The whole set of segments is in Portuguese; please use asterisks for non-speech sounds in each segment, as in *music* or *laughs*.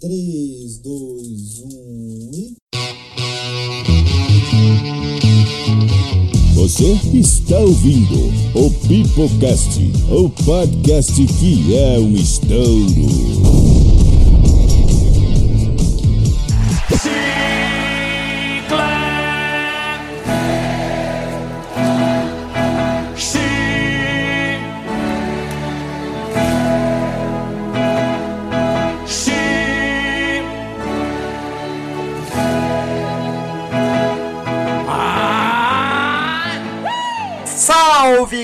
3, 2, 1 e. Você está ouvindo o Pipocast, o podcast que é um estouro.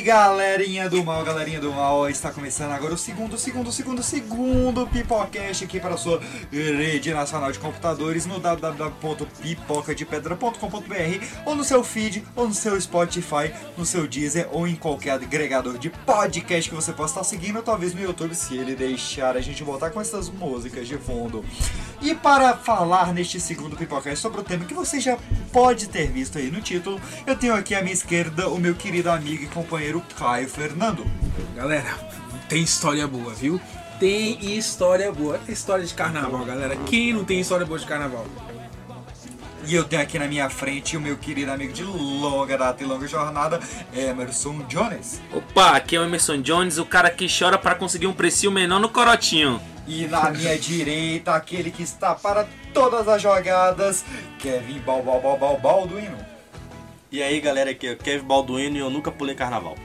Galerinha do mal, galerinha do mal, está começando agora o segundo, segundo, segundo, segundo Pipocast aqui para a sua rede nacional de computadores no www.pipocadepedra.com.br ou no seu feed, ou no seu Spotify, no seu Deezer ou em qualquer agregador de podcast que você possa estar seguindo, ou talvez no YouTube se ele deixar a gente voltar com essas músicas de fundo. E para falar neste segundo Pipocast sobre o tema que você já pode ter visto aí no título, eu tenho aqui à minha esquerda o meu querido amigo e companheiro Caio Fernando. Galera, tem história boa, viu? Tem história boa. História de carnaval, galera. Quem não tem história boa de carnaval? E eu tenho aqui na minha frente o meu querido amigo de longa data e longa jornada, Emerson Jones. Opa, aqui é o Emerson Jones, o cara que chora pra conseguir um precinho menor no corotinho. E na minha *laughs* direita, aquele que está para todas as jogadas, Kevin Bal E aí galera, aqui é o Kevin Balduino e eu nunca pulei carnaval.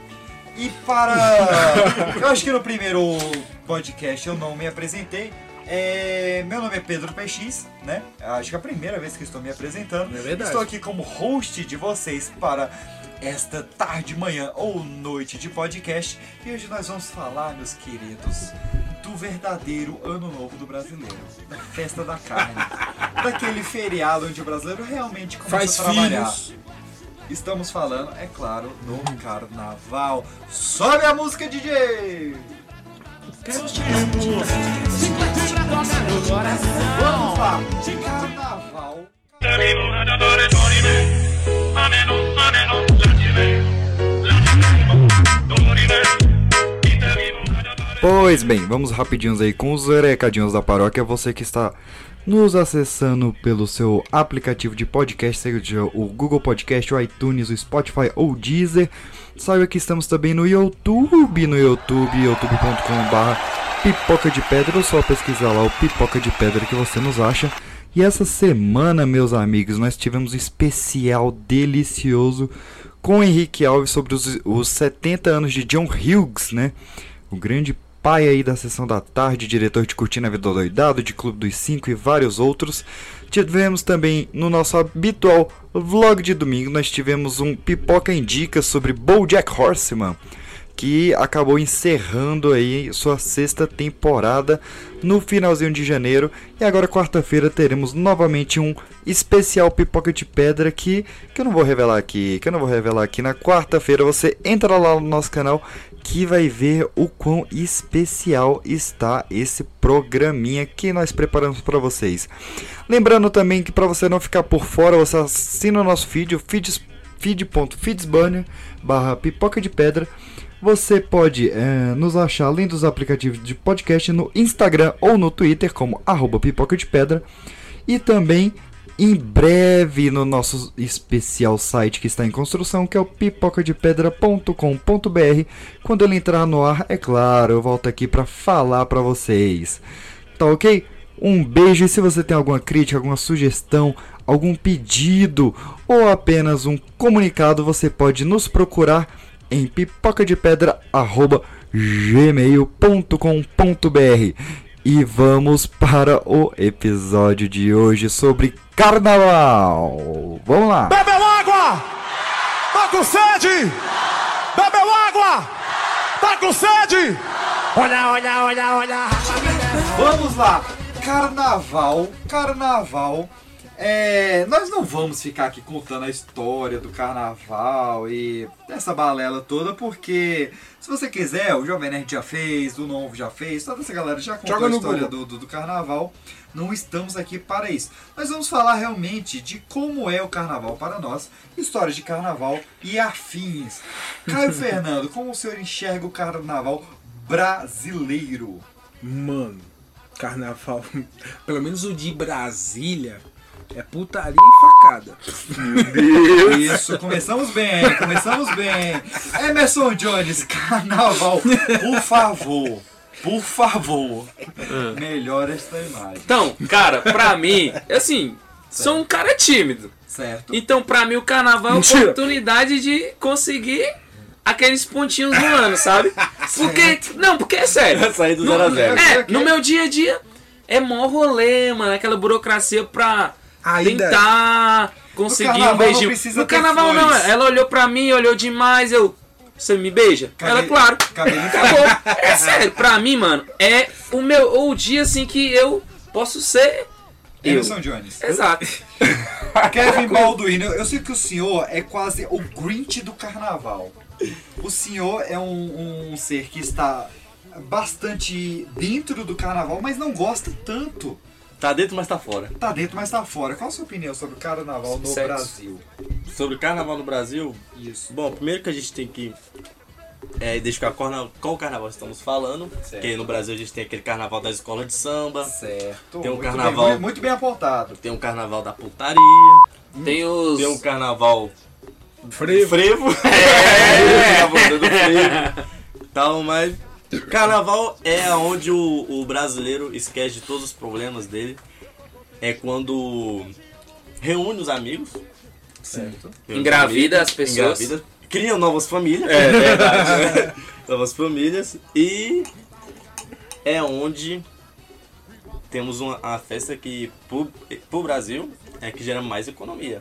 E para. eu acho que no primeiro podcast eu não me apresentei. É, Meu nome é Pedro PX, né? Acho que é a primeira vez que estou me apresentando. É verdade. Estou aqui como host de vocês para esta tarde, manhã ou noite de podcast. E hoje nós vamos falar, meus queridos, do verdadeiro Ano Novo do brasileiro. Da festa da carne. *laughs* daquele feriado onde o brasileiro realmente começa Faz a trabalhar. filhos. Estamos falando, é claro, do carnaval. Sobe a música, DJ! Vamos lá! Carnaval. Pois bem, vamos rapidinhos aí com os recadinhos da paróquia. Você que está nos acessando pelo seu aplicativo de podcast, seja o Google Podcast, o iTunes, o Spotify ou o Deezer. Saiba que estamos também no YouTube, no YouTube, youtube.com.br Pipoca de Pedra, ou só pesquisar lá o Pipoca de Pedra que você nos acha. E essa semana, meus amigos, nós tivemos um especial delicioso com Henrique Alves sobre os, os 70 anos de John Hughes, né? O grande pai aí da sessão da tarde, diretor de Curtindo a Vida Doidado, de Clube dos Cinco e vários outros. Tivemos também no nosso habitual vlog de domingo, nós tivemos um Pipoca Indica sobre BoJack Horseman, que acabou encerrando aí sua sexta temporada no finalzinho de janeiro. E agora quarta-feira teremos novamente um especial Pipoca de Pedra que, que eu não vou revelar aqui, que eu não vou revelar aqui. Na quarta-feira você entra lá no nosso canal que vai ver o quão especial está esse programinha que nós preparamos para vocês. Lembrando também que para você não ficar por fora, você assina o nosso feed, o feeds, feed.feedsburner barra pipoca de pedra. Você pode eh, nos achar além dos aplicativos de podcast no Instagram ou no Twitter como pipoca de pedra. E também em breve no nosso especial site que está em construção, que é o pipocadepedra.com.br. Quando ele entrar no ar, é claro, eu volto aqui para falar para vocês. Tá ok? Um beijo e se você tem alguma crítica, alguma sugestão, algum pedido ou apenas um comunicado, você pode nos procurar em pipocadepedra@gmail.com.br. E vamos para o episódio de hoje sobre carnaval. Vamos lá. Bebeu água! Tá com sede? Bebeu água! Tá com sede? Olha, olha, olha, olha. Vamos lá. Carnaval, carnaval. É, nós não vamos ficar aqui contando a história do carnaval e essa balela toda, porque se você quiser, o Jovem Nerd já fez, o Novo já fez, toda essa galera já contou a história do, do, do carnaval. Não estamos aqui para isso. Nós vamos falar realmente de como é o carnaval para nós, histórias de carnaval e afins. Caio *laughs* Fernando, como o senhor enxerga o carnaval brasileiro? Mano, Carnaval, *laughs* pelo menos o de Brasília, é putaria e facada. Isso, começamos bem, começamos bem. Emerson Jones, carnaval, por favor, por favor, melhora esta imagem. Então, cara, pra mim, assim, sou um cara tímido. Certo? Então, pra mim, o carnaval é uma oportunidade de conseguir aqueles pontinhos no ano, sabe? *laughs* Porque. Não, porque é sério. Sair do No- 0 a 0 É, no meu dia a dia é mó rolê, mano. Aquela burocracia pra Ainda- tentar conseguir carnaval um não beijinho. precisa No carnaval não, ela olhou pra mim, olhou demais, eu. Você me beija? Cabe- Ela, claro. *laughs* Acabou. É sério, pra mim, mano, é o meu o dia assim que eu posso ser. Eu. Emerson Jones. Exato. *laughs* Kevin Balduino, eu sei que o senhor é quase o Grinch do carnaval. O senhor é um, um ser que está bastante dentro do carnaval, mas não gosta tanto. Tá dentro, mas tá fora. Tá dentro, mas tá fora. Qual a sua opinião sobre o carnaval no Sexo. Brasil? Sobre o carnaval no Brasil, Isso. bom, primeiro que a gente tem que é, identificar qual, na- qual carnaval estamos falando. Certo. Porque no Brasil a gente tem aquele carnaval da escola de samba, Certo. Tem um muito carnaval- Bem, muito, bem apontado. tem um carnaval da putaria, Tem os. tem um carnaval Frevo. frevo. É, a banda do frevo. Tal, mas carnaval é onde o, o brasileiro esquece de todos os problemas dele. É quando reúne os amigos. Certo. Engravida os amigos, as pessoas. engravida, criam novas famílias. É verdade. *laughs* novas famílias. E é onde temos uma, uma festa que pro, pro Brasil é que gera mais economia.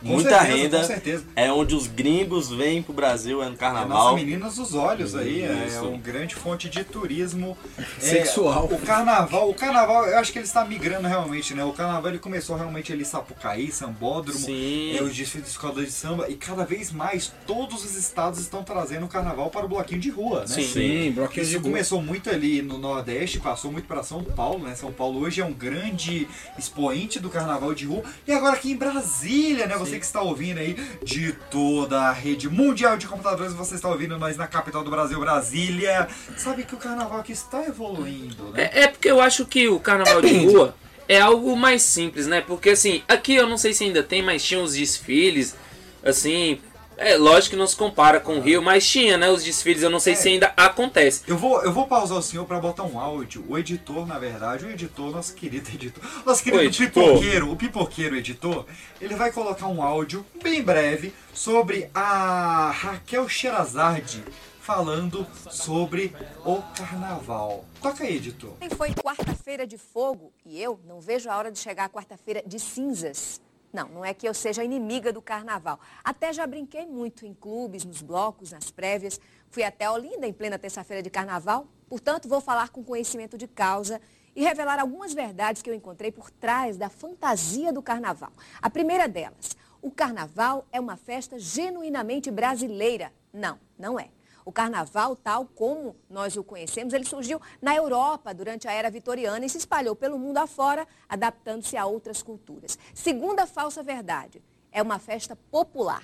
Com Muita certeza, renda. Com certeza. É onde os gringos vêm pro Brasil, é no É carnaval. nossa Meninas dos Olhos aí, é Isso. uma grande fonte de turismo *laughs* é, Sexual. o carnaval, o carnaval, eu acho que ele está migrando realmente, né? O carnaval ele começou realmente ali em Sapucaí, Sambódromo, Sim. é, os desfiles de escola de samba, e cada vez mais todos os estados estão trazendo o carnaval para o bloquinho de rua, né? Sim. Sim, bloquinho de Isso rua. começou muito ali no Nordeste, passou muito para São Paulo, né? São Paulo hoje é um grande expoente do carnaval de rua. E agora aqui em Brasília, né? Você que está ouvindo aí de toda a rede mundial de computadores, você está ouvindo nós na capital do Brasil, Brasília. Sabe que o carnaval aqui está evoluindo, né? É, é porque eu acho que o carnaval de rua é algo mais simples, né? Porque assim, aqui eu não sei se ainda tem, mas tinha os desfiles, assim. É lógico que não se compara com o Rio, mas tinha, né? Os desfiles, eu não sei se ainda acontece. Eu vou, eu vou pausar o senhor para botar um áudio. O editor, na verdade, o editor, nosso querido *laughs* editor, nosso querido O editor. pipoqueiro, o pipoqueiro editor, ele vai colocar um áudio bem breve sobre a Raquel Sherazade falando sobre o carnaval. Toca aí, editor. Foi quarta-feira de fogo e eu não vejo a hora de chegar a quarta-feira de cinzas. Não, não é que eu seja inimiga do carnaval. Até já brinquei muito em clubes, nos blocos, nas prévias. Fui até Olinda em plena terça-feira de carnaval. Portanto, vou falar com conhecimento de causa e revelar algumas verdades que eu encontrei por trás da fantasia do carnaval. A primeira delas, o carnaval é uma festa genuinamente brasileira. Não, não é. O carnaval, tal como nós o conhecemos, ele surgiu na Europa durante a era vitoriana e se espalhou pelo mundo afora, adaptando-se a outras culturas. Segunda falsa verdade, é uma festa popular.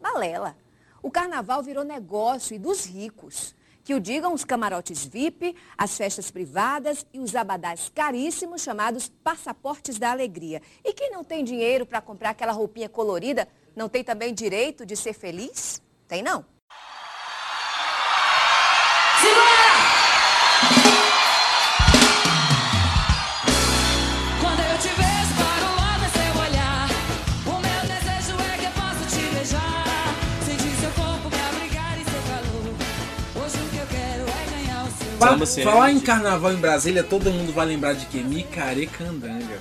Balela. O carnaval virou negócio e dos ricos. Que o digam os camarotes VIP, as festas privadas e os abadás caríssimos chamados passaportes da alegria. E quem não tem dinheiro para comprar aquela roupinha colorida, não tem também direito de ser feliz? Tem não. Falar em carnaval em Brasília, todo mundo vai lembrar de quê? Micarecandanga.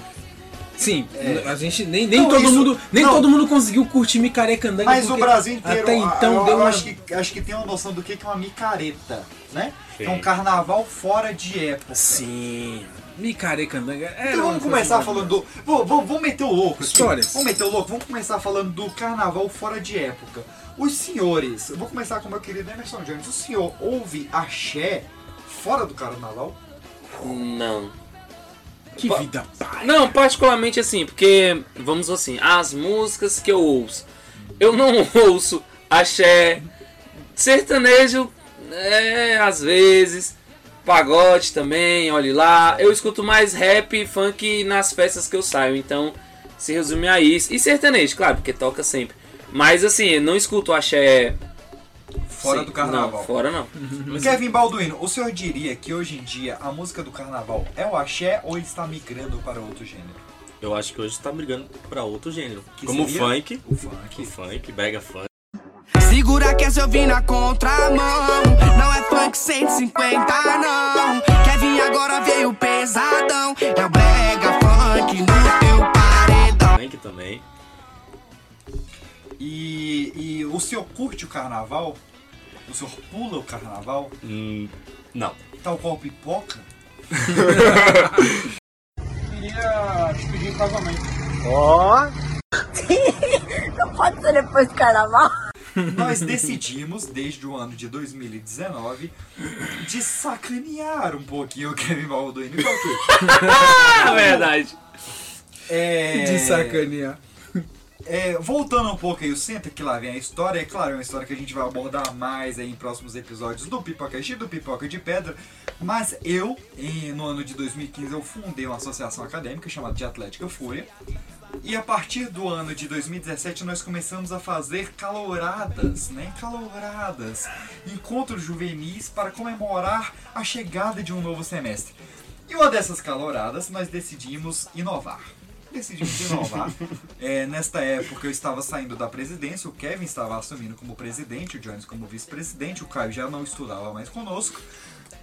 Sim, a gente nem, nem Não, todo isso- mundo nem não. todo mundo conseguiu curtir Micarecandanga. Mas o Brasil inteiro, até então eu, deu eu uma... acho, que, acho que tem uma noção do que é uma micareta, né? Sim. É um carnaval fora de época. Sim, Micarecandanga era Então vamos começar falando do. Vou, vou, vou meter o louco aqui. Histórias. Vamos meter o louco. Vamos começar falando do carnaval fora de época. Os senhores, eu vou começar com o meu querido Emerson Jones. O senhor ouve axé fora do carnaval? Não. Que Pa- vida pai. Não, particularmente assim, porque, vamos assim, as músicas que eu ouço, eu não *laughs* ouço axé, sertanejo, é, às vezes, Pagode também, olhe lá. Eu escuto mais rap e funk nas festas que eu saio, então se resume a isso. E sertanejo, claro, porque toca sempre. Mas assim, eu não escuto axé. Fora Sim, do carnaval. Não, fora não. *laughs* Kevin Balduino, o senhor diria que hoje em dia a música do carnaval é o axé ou ele está migrando para outro gênero? Eu acho que hoje tá brigando pra outro gênero. Que Como o seria? funk. O funk. O funk, brega funk. Segura que essa eu vim na contramão. Não é funk 150, não. Vir agora veio pesadão. É o brega funk no teu paredão. Funk também. E, e o senhor curte o carnaval? O senhor pula o carnaval? Hum, não. Tal qual pipoca? *laughs* Queria te pedir em casamento. *laughs* Não pode ser depois do carnaval. Nós decidimos, desde o ano de 2019, de sacanear um pouquinho o Kevin Balduino. Por quê? Verdade. É... De sacanear. É, voltando um pouco aí, o Senta que lá vem a história, é claro, é uma história que a gente vai abordar mais aí em próximos episódios do Pipoca e do Pipoca de Pedra, mas eu, no ano de 2015, eu fundei uma associação acadêmica chamada de Atlética Fúria, e a partir do ano de 2017 nós começamos a fazer caloradas, né? Caloradas, encontros juvenis para comemorar a chegada de um novo semestre. E uma dessas caloradas nós decidimos inovar. Decidimos inovar. *laughs* É, nesta época eu estava saindo da presidência, o Kevin estava assumindo como presidente, o Jones como vice-presidente, o Caio já não estudava mais conosco.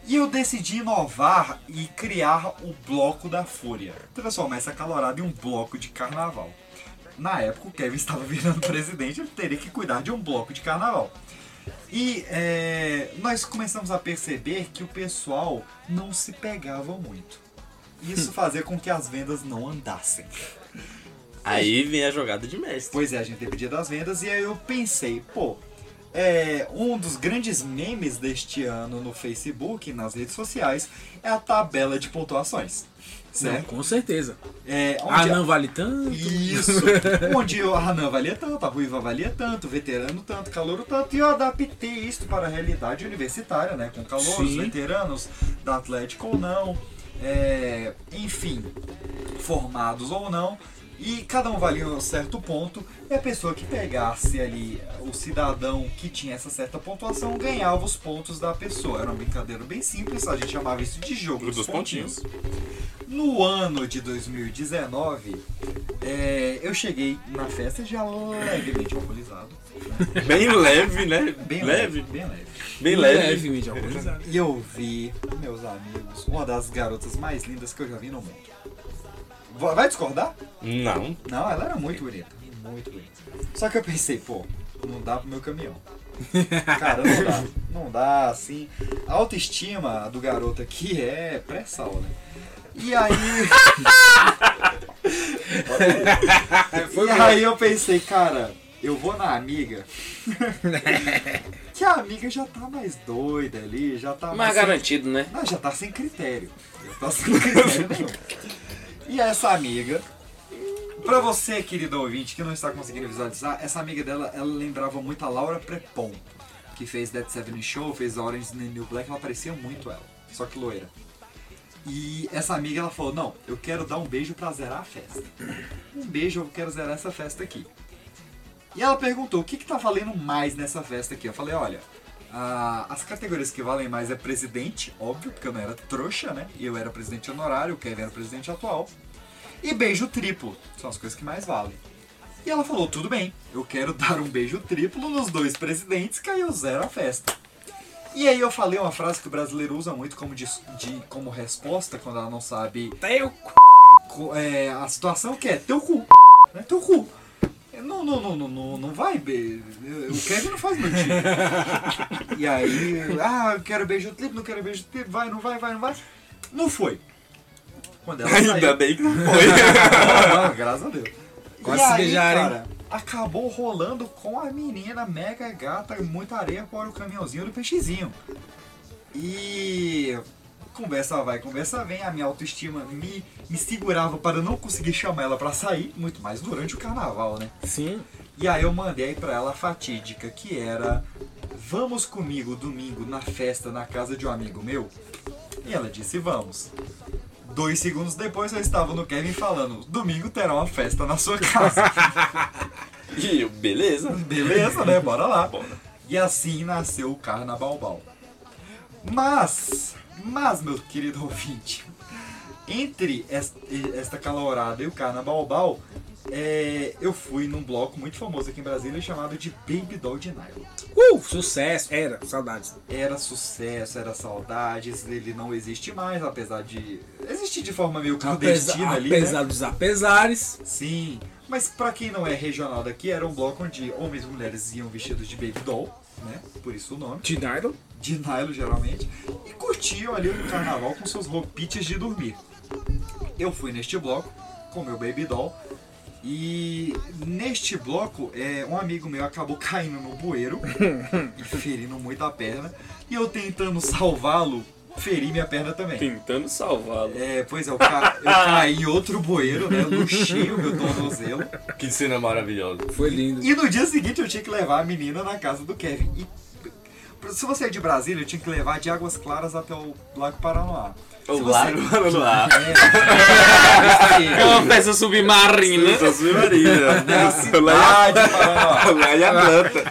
E eu decidi inovar e criar o Bloco da Fúria. Transformar essa calorada em um bloco de carnaval. Na época o Kevin estava virando presidente, ele teria que cuidar de um bloco de carnaval. E é, nós começamos a perceber que o pessoal não se pegava muito. Isso fazia com que as vendas não andassem. Aí vem a jogada de mestre. Pois é, a gente teve dia das vendas e aí eu pensei, pô, é, um dos grandes memes deste ano no Facebook, nas redes sociais, é a tabela de pontuações. Não, Certo? com certeza. É, Ah, onde não vale tanto. Isso. *laughs* Onde a Hanan valia tanto, a Ruiva valia tanto, o veterano tanto, calouro tanto. E eu adaptei isso para a realidade universitária, né? Com calouros, Sim. veteranos, da Atlético ou não. É, enfim, formados ou não. E cada um valia um certo ponto. E a pessoa que pegasse ali, o cidadão que tinha essa certa pontuação, ganhava os pontos da pessoa. Era uma brincadeira bem simples, a gente chamava isso de jogo dos, Dos pontinhos. pontinhos. No ano de 2019, é, eu cheguei na festa já levemente alcoolizado. *laughs* Bem leve, né? Bem leve. leve, bem leve. Bem leve. E eu vi, meus amigos, uma das garotas mais lindas que eu já vi no mundo. Va- Vai discordar? Não. Não, ela era muito bonita. Muito bonita. Só que eu pensei, pô, não dá pro meu caminhão. Cara, não dá. Não dá, assim. A autoestima do garoto aqui é pré-sal, né? E aí. *laughs* *laughs* e aí eu pensei, cara, eu vou na amiga. *laughs* que a amiga já tá mais doida ali, já tá Mais sem- garantido, né? Não, já tá sem critério. Já tá sem critério nenhum. E essa amiga, pra você, querido ouvinte, que não está conseguindo visualizar, essa amiga dela, ela lembrava muito a Laura Prepon, que fez Dead Seven Show, fez Orange is the New Black, ela parecia muito ela, só que loira. E essa amiga, ela falou, não, eu quero dar um beijo pra zerar a festa. Um beijo, eu quero zerar essa festa aqui. E ela perguntou, o que que tá valendo mais nessa festa aqui? Eu falei, olha, ah, as categorias que valem mais é presidente, óbvio, porque eu não era trouxa, né? E eu era presidente honorário, o Kevin era presidente atual. E beijo triplo, são as coisas que mais valem. E ela falou, tudo bem, eu quero *laughs* dar um beijo triplo nos dois presidentes, que aí eu zero a festa. E aí eu falei uma frase que o brasileiro usa muito como, dis- de, como resposta quando ela não sabe Teu co- é, a situação que é teu cu. Né? Teu cu. Não, não, não, não, não, vai. be- O Kevin não faz meu time. E aí, ah, eu quero beijo triplo, não quero beijo triplo, vai, não vai, vai, não vai. Não foi. Quando ela Ainda saiu, bem que não *laughs* foi. não, não, graças a Deus. Quase e se aí, beijaram, hein? cara, acabou rolando com a menina mega gata, muita areia para o caminhãozinho do peixezinho. E conversa vai, conversa vem, a minha autoestima me, me segurava para não conseguir chamar ela para sair, muito mais durante o carnaval, né? Sim. E aí eu mandei pra ela a fatídica que era Vamos comigo domingo na festa na casa de um amigo meu. E ela disse, vamos. Dois segundos depois eu estava no Kevin falando, domingo terá uma festa na sua casa. *laughs* E eu, beleza. Beleza, né? Bora lá. E assim nasceu o Carnaval. Mas, mas, meu querido *laughs* ouvinte, entre es- esta calorada e o Carnaval Bal, é, eu fui num bloco muito famoso aqui em Brasília chamado de Baby Doll de Nylon. Uh, sucesso. Era, saudades. Era sucesso, era saudades, ele não existe mais, apesar de existir de forma meio Apesar, clandestina ali, né? apesar dos apesares. Sim, mas pra quem não é regional daqui, era um bloco onde homens e mulheres iam vestidos de baby doll, né? Por isso o nome. De nylon. De nylon, geralmente. E curtiam ali no carnaval com seus roupites de dormir. Eu fui neste bloco com meu baby doll. E neste bloco, é, um amigo meu acabou *laughs* caindo no bueiro e ferindo muito a perna. E eu tentando salvá-lo, feri minha perna também. Tentando salvá-lo. É, pois é, eu, ca- eu caí em outro bueiro, né? Eu luxei o meu tornozelo. Que cena maravilhosa. Foi lindo. E no dia seguinte eu tinha que levar a menina na casa do Kevin. E se você é de Brasília, eu tinha que levar de Águas Claras até o Lago Paranoá. O Se Lago Paranoá. *laughs* É uma peça submarina. Sou submarina. *laughs* Na cidade de Paranoá. Lá em Atlanta. *laughs*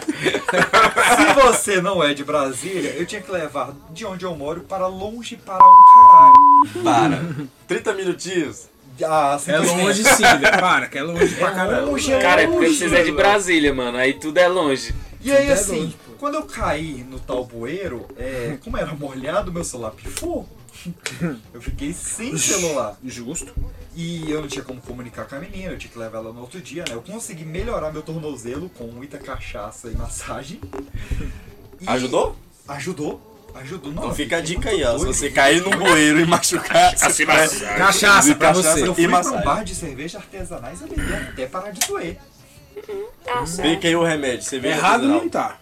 Se você não é de Brasília, eu tinha que levar de onde eu moro para longe para um caralho. Para. 30 minutinhos. Ah, É longe sim, né? Para, que é longe pra caramba. longe, é Cara, é porque vocês é de Brasília, mano. Aí tudo é longe. E aí assim, longe, quando eu caí no tal bueiro, é, como era molhado, meu celular pifou. *laughs* Eu fiquei sem celular. Justo. E eu não tinha como comunicar com a menina, eu tinha que levar ela no outro dia, né? Eu consegui melhorar meu tornozelo com muita cachaça e massagem. E *laughs* Ajudou? Ajudou. Ajudou. Não, Então fica a dica aí, ó. Se você cair num bueiro e machucar, vai- Cachaça pra cachaça você. Eu fui e pra um massagem. bar de cerveja artesanais e bebi até parar de doer. Fica aí o remédio. Você vê Errado não tá.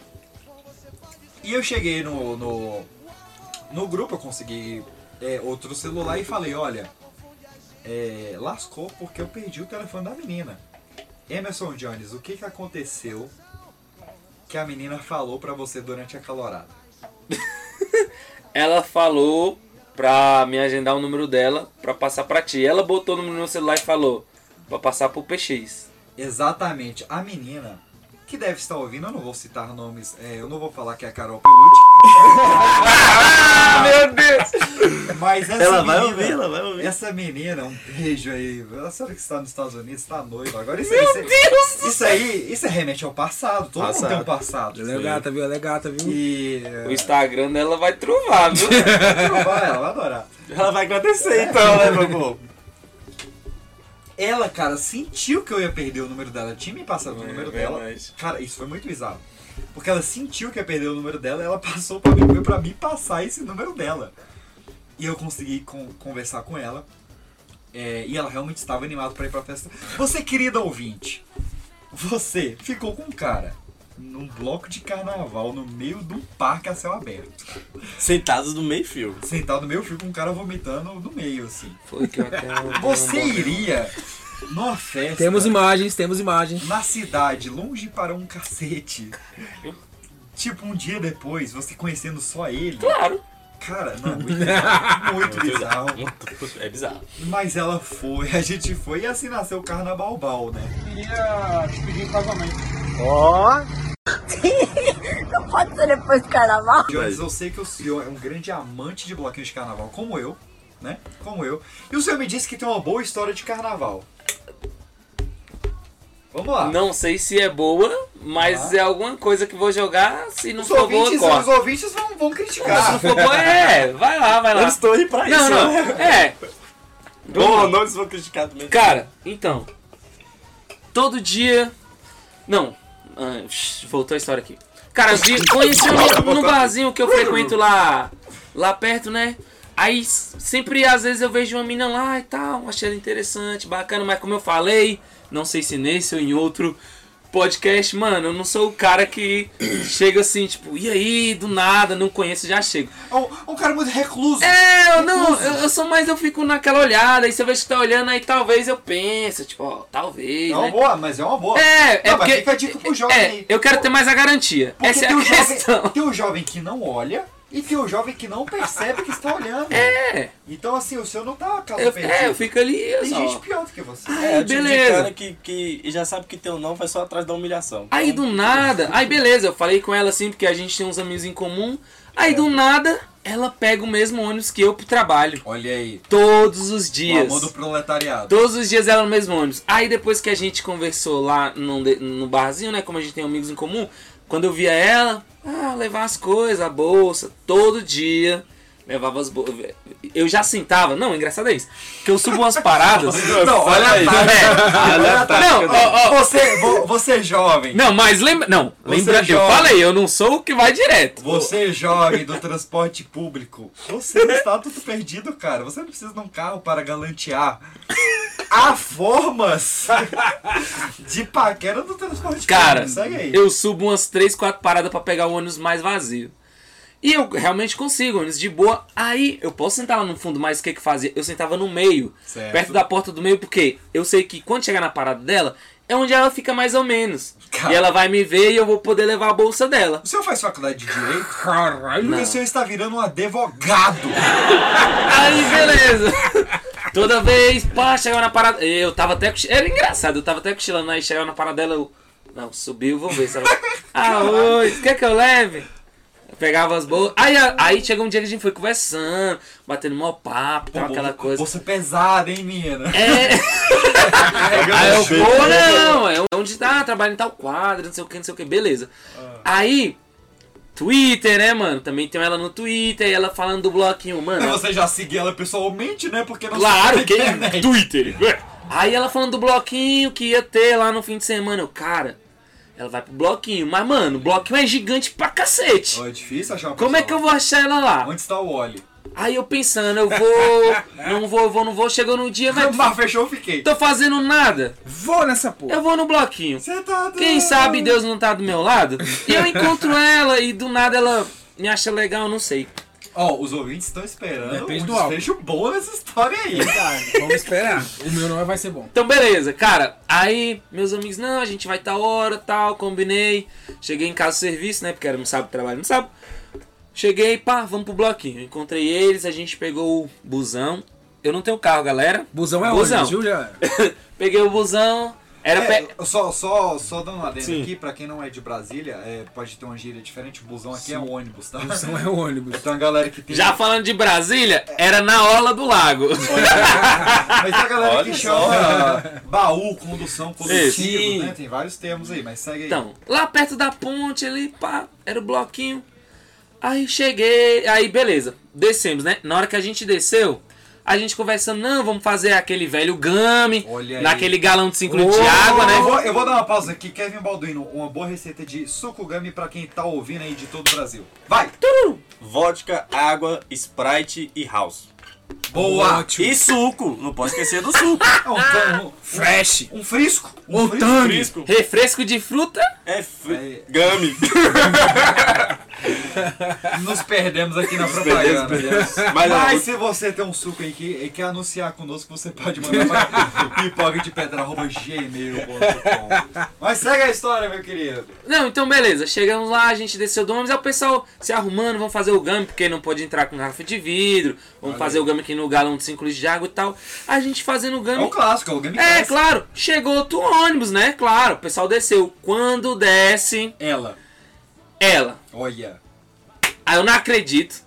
E eu cheguei no, no, no grupo, eu consegui é, outro celular e falei, olha, é, lascou porque eu perdi o telefone da menina. Emerson Jones, o que, que aconteceu que a menina falou pra você durante a calorada? *laughs* Ela falou pra me agendar o número dela pra passar pra ti. Ela botou no meu celular e falou pra passar pro PX. Exatamente, a menina que deve estar ouvindo, eu não vou citar nomes, é, eu não vou falar que é a Carol Pelucci. *laughs* Meu Deus! Mas essa Ela vai menina, ouvir, ela vai ouvir. Essa menina, um beijo aí. A senhora que está nos Estados Unidos está noiva. Agora isso, isso, isso aí, isso é remete ao passado. Todo mundo Passado. tem um passado. Ela é gata, viu? Ela é gata, viu? E. O Instagram dela vai trovar, viu? Ela vai, ela vai adorar. Ela vai acontecer então, né, meu povo? Ela, cara, sentiu que eu ia perder o número dela. Tinha me passado o É número dela. Cara, isso foi muito bizarro. Porque ela sentiu que ia perder o número dela, ela *laughs* passou pra mim, foi pra mim passar esse número dela. E eu consegui con- conversar com ela. É, e ela realmente estava animada pra ir pra festa. Você, querida ouvinte, você ficou com um cara num bloco de carnaval no meio de um parque a céu aberto. Sentados no meio fio. Sentado no meu fio com um cara vomitando no meio, assim. Foi que eu até. *laughs* Você iria numa festa Temos imagens, temos imagens. na cidade, longe para um cacete. Tipo, um dia depois, você conhecendo só ele. Claro. Cara, não, muito bizarro. Muito bizarro. É bizarro. Mas ela foi, a gente foi e assim nasceu o Carnaval Bal, né? *laughs* Não pode ser depois do carnaval. Jones, eu sei que o senhor é um grande amante de bloquinhos de carnaval, como eu, né? Como eu. E o senhor me disse que tem uma boa história de carnaval. Vamos lá. Não sei se é boa, mas Ah. é alguma coisa que vou jogar. Se não os, for boa, corta. os ouvintes vão, vão Se não criticar. for boa, é. Vai lá, vai lá. Eu estou aí pra Não, isso. não. né? É. Bom, não eles vão criticar também. Cara, então. Todo dia. Não. Ah, voltou a história aqui. Cara, vi, conheci um no barzinho que eu frequento lá. Lá perto, né? Aí sempre às vezes eu vejo uma mina lá e tal, achei ela interessante, bacana, mas como eu falei, não sei se nesse ou em outro podcast, mano, eu não sou o cara que chega assim, tipo, e aí, do nada, não conheço, já chego. É um, um cara muito recluso. É, eu não, eu, eu sou mais, eu fico naquela olhada, aí você vê que tá olhando, aí talvez eu pense, tipo, ó, talvez, É uma né? boa, mas é uma boa. É, é Não, mas porque. fica a dica pro jovem É, aí. eu quero ter mais a garantia. Porque Essa é tem, a jovem, questão. tem o jovem que não olha E tem o jovem que não percebe que está olhando. É. Então, assim, o seu não tá caso Eu, perdido. é, eu fico ali. Tem só. gente pior do que você. Ai, É, o tipo de beleza. cara que, que já sabe que teu não vai só atrás da humilhação. Aí do nada, aí beleza, eu falei com ela assim, porque a gente tem uns amigos em comum. Aí do nada, ela pega o mesmo ônibus que eu pro trabalho. Olha aí. Todos os O dias. amor do proletariado. Todos os dias ela no mesmo ônibus. Aí depois que a gente conversou lá no, no barzinho, né? Como a gente tem amigos em comum, quando eu via ela, ah, levar as coisas, a bolsa, todo dia. Levava as bolsas. Eu já sentava. Não, engraçado é isso. Que eu subo umas paradas. *laughs* Não, olha aí. É. Olha a tática. Não, ó, ó. Você, vo- você é jovem. Não, mas lembra. Não, Você lembra. Eu joga. falei, eu não sou o que vai direto. Você é jovem do transporte público. Você está tudo perdido, cara. Você não precisa de um carro para galantear. Há formas *laughs* de paquera do transporte Cara, público. Aí. eu subo umas 3, 4 paradas pra pegar o ônibus mais vazio. E eu realmente consigo, ônibus de boa. Aí eu posso sentar lá no fundo, mas o que que fazia? Eu sentava no meio, Certo. perto da porta do meio, porque eu sei que quando chegar na parada dela, é onde ela fica mais ou menos. Cara. E ela vai me ver e eu vou poder levar a bolsa dela. O senhor faz faculdade de Direito? Caralho. Porque o senhor está virando um advogado. *laughs* Aí, beleza. Toda vez, pá, chegava na parada. Eu tava até. Era engraçado, eu tava até cochilando aí, chegava na parada dela, eu. Não, subiu, vou ver se ela. *laughs* Ah, oi, quer que eu leve? Pegava as bolsas. Aí, aí chegou um dia que a gente foi conversando, batendo mó papo, tal, aquela coisa. Você pesada, hein, menina? É. Aí eu, pô, não, é onde tá, trabalha em tal quadro, não sei o que, não sei o que, beleza. Aí, Twitter, né, mano? Também tem ela no Twitter, e ela falando do bloquinho, mano. Mas Você já seguiu ela pessoalmente, né? Porque não Claro, internet. Twitter. Aí ela falando do bloquinho que ia ter lá no fim de semana. Eu, cara, ela vai pro bloquinho. Mas, mano, o bloquinho é gigante pra cacete. Ó, É difícil achar uma Como é que eu vou achar ela lá? Onde está o Oli? Aí eu pensando, eu vou. *laughs* Não vou, vou, não vou. Chegou no dia, vai. Mas fechou, fiquei. Tô fazendo nada. Vou nessa porra. Eu vou no bloquinho. Você tá doido. Quem sabe Deus não tá do meu lado? E eu encontro ela e do nada ela me acha legal, não sei. Ó, os ouvintes estão esperando Depende um do álbum. desfecho bom nessa história aí. *laughs* Vamos esperar. O meu não vai ser bom. Então, beleza, cara. Aí, meus amigos, não, a gente vai tal hora, tal, combinei. Cheguei em casa do serviço, né? Porque era no sábado, trabalho no sábado. Cheguei, pá, vamos pro bloquinho. Encontrei eles, a gente pegou o busão. Eu não tenho carro, galera. Busão é Busão. ônibus, viu, já? Peguei o busão. Era É, pe... só, só, só dando um adendo Sim. aqui, pra quem não é de Brasília, é, pode ter uma gíria diferente, o busão aqui é um ônibus, tá? Busão é ônibus. Então a galera que tem. Já falando de Brasília, era na orla do lago. *laughs* Mas tem a galera Olha que só. chama baú, condução coletiva, Sim. né? Tem vários termos aí, mas segue aí. Então, lá perto da ponte ali, pá, era o bloquinho. Aí cheguei, aí beleza, descemos, né? Na hora que a gente desceu, a gente conversando, não, vamos fazer aquele velho game, naquele galão de 5 litros de água, Eu né? vou, eu vou dar uma pausa aqui. Kevin Balduino, uma boa receita de suco gummy pra quem tá ouvindo aí de todo o Brasil. Vai! Vodka, água, Sprite e House. Boa! Ótimo. E suco, não pode esquecer do suco. *laughs* Um, um, *laughs* Fresh. um frisco. Um Ou frisco. Refresco de fruta, É fri... Aí. Gummy. *laughs* *laughs* Nos perdemos aqui na Perdemos, propaganda. perdemos. Mas, Mas não, se você tem um suco aí que e quer anunciar conosco, você pode mandar para *laughs* pipoca de pedra gmail.com. Mas segue a história, meu querido. Não, então beleza. Chegamos lá, a gente desceu do ônibus, aí o pessoal se arrumando, vamos fazer o game, porque não pode entrar com garrafa de vidro, vamos fazer o game aqui no galão de 5 litros de água e tal. A gente fazendo o É game. o clássico, é o Game É, claro, chegou outro ônibus, né? Claro, o pessoal desceu. Quando desce, Ela. Ela. Olha. Aí eu não acredito.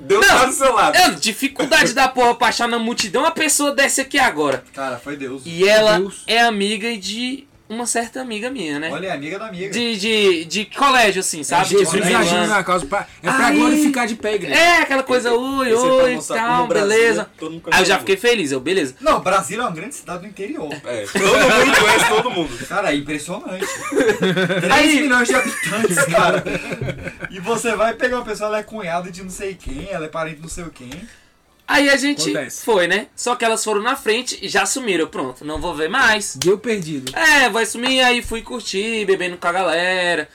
Deus tá do seu lado. Eu, dificuldade da porra pra achar na multidão, a pessoa desce aqui agora. Cara, foi Deus. E ela Deus. é amiga de uma certa amiga minha, né? Olha, é amiga da amiga. De, de, de colégio, assim, sabe? Jesus Tipo, agindo na causa. pra- É pra Aí- glorificar de pé, igreja. É, aquela coisa, oi, Esse é oi, mostrar tal, Brasília, beleza. mundo Aí eu já fiquei feliz, eu, beleza. Não, Brasília é uma grande cidade do interior. É, *laughs* todo mundo conhece todo mundo. Cara, é impressionante. *laughs* 3 Aí- milhões de habitantes, *laughs* cara. E você vai pegar uma pessoa, ela é cunhada de não sei quem, ela é parente de não sei quem. Aí a gente Acontece. foi, né? Só que elas foram na frente e já sumiram. Pronto, não vou ver mais. Deu perdido. É, vai sumir, aí fui curtir, bebendo com a galera.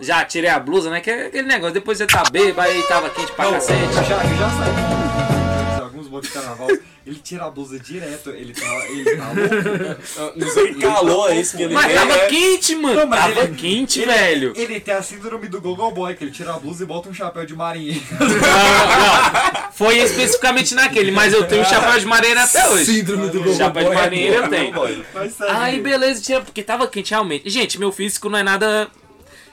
Já tirei a blusa, né? Que é aquele negócio, depois você tá bêbado, aí tava quente pra Não, cacete. Já, já saí. Alguns falou de carnaval, ele tira a blusa direto, ele tá, ele tá louco. Não sei que calor é esse que ele Mas tava né? quente, mano. Não, mas tava ele- quente, ele- velho. Ele tem a síndrome do Gogo Boy, que ele tira a blusa e bota um chapéu de marinheiro. Não, não. Foi especificamente naquele, mas eu tenho chapéu de marinheiro até hoje. Síndrome do Gogo Chapéu de Boy é marinheiro eu Não, tenho. Aí beleza, tinha, porque tava quente realmente. Gente, meu físico não é nada.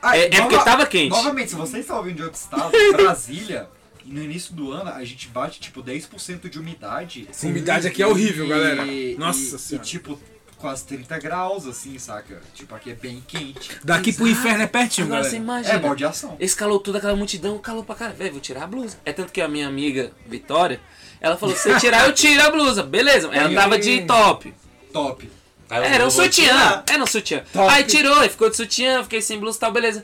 Ah, é- é porque tava quente. Novamente, se você está ouvindo de outro estado, *laughs* Brasília, no início do ano, a gente bate tipo 10% de umidade. Essa umidade aqui é horrível, E- galera. e- Nossa e, senhora. E tipo, quase 30 graus, assim, saca? Tipo, aqui é bem quente. Daqui pro inferno é pertinho, Agora galera. você imagina. É baldeação. Esse calor todo, aquela multidão, calor pra caralho. Velho, vou tirar a blusa. É tanto que a minha amiga, Vitória, ela falou: se você *laughs* tirar, eu tiro a blusa. Beleza. Ela tava de top. Top. Eu Era um sutiã. tirar. Era um sutiã. Top. Aí tirou, aí ficou de sutiã, fiquei sem blusa e tal, beleza.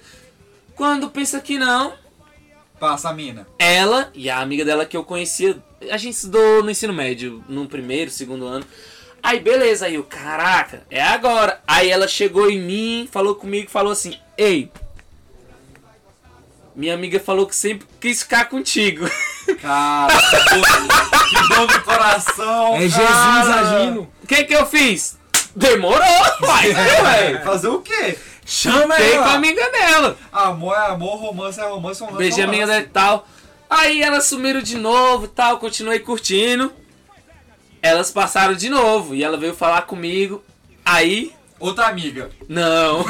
Quando pensa que não, Passa a mina. ela e a amiga dela que eu conhecia, a gente estudou no ensino médio, no primeiro, segundo ano. Aí beleza, aí eu, caraca, é agora. Aí ela chegou em mim, falou comigo, falou assim: Ei, minha amiga falou que sempre quis ficar contigo. *laughs* Cara, que dor no coração. É Jesus cara. agindo. O que que eu fiz? Demorou, *laughs* pai. Ué, fazer o quê? Chama Fiquei com a ela. amiga dela. Amor é amor, romance é romance, romance é Beijei a amiga dela e tal. Aí elas sumiram de novo e tal, continuei curtindo. Elas passaram de novo e ela veio falar comigo. Aí, Outra amiga. não.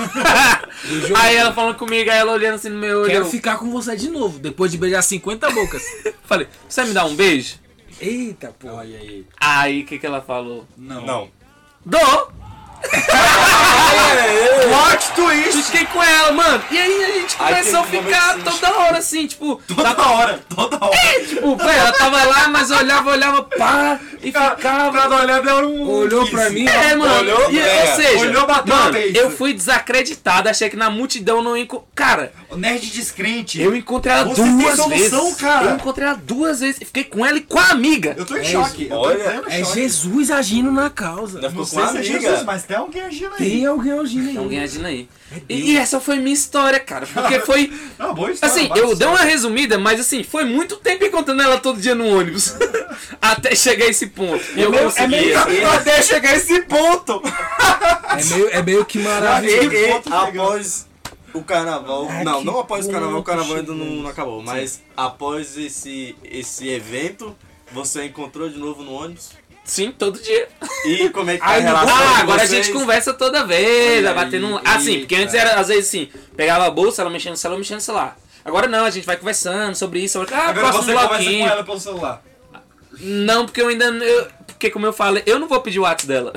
*laughs* aí ela falando comigo, aí ela olhando assim no meu olho. Quero eu ficar com você de novo, depois de beijar 50 bocas. *laughs* Falei, você vai me dar um beijo? Eita, pô. Olha aí. Aí o que, que ela falou? Não. Não. Dou! *laughs* Plot twist! Fiquei com ela, mano. E aí a gente começou a ficar toda hora assim, tipo. Toda hora, toda hora. Tipo, velho, ela tava lá, mas olhava, olhava, pá, e ficava. Cada olhada era um. Olhou pra mim, É, mano. Olhou, e, é. ou seja, Olhou, bateu mano, eu fui desacreditado, achei que na multidão não enco... Cara, O nerd descrente. eu encontrei ela Você tem duas solução, vezes. cara. Eu encontrei ela duas vezes e fiquei com ela e com a amiga. Eu tô em É choque. Olha, É choque. Jesus agindo na causa. Não ficou sei com se a é amiga. Jesus, mas tem alguém agindo aí. Tem alguém agindo aí. Tem alguém agindo aí. E, e essa foi minha história, cara. Porque *laughs* foi. É uma boa história. Assim, eu dei uma resumida, mas assim, foi muito tempo encontrando ela todo dia no ônibus. *laughs* Até chegar a esse ponto. E eu meio- é consegui. meio- Até chegar a esse ponto. É meio, é meio que E, maravilhoso. e chegamos. após o carnaval. Ah, não, não após o carnaval, o carnaval ainda não, não acabou. Mas após esse, esse evento, você encontrou de novo no ônibus. Sim, todo dia. E como é que tá a Ai, relação Ah, agora a vocês? gente conversa toda vez, vai batendo um. aí, Assim, porque antes era, às vezes assim, pegava a bolsa, ela mexendo no celular, mexendo no celular. Agora não, a gente vai conversando sobre isso. Sobre, ah, Agora próximo você conversa com bloquinho. ela pelo celular. Não, porque eu ainda. Eu, porque como eu falei, eu não vou pedir o WhatsApp dela.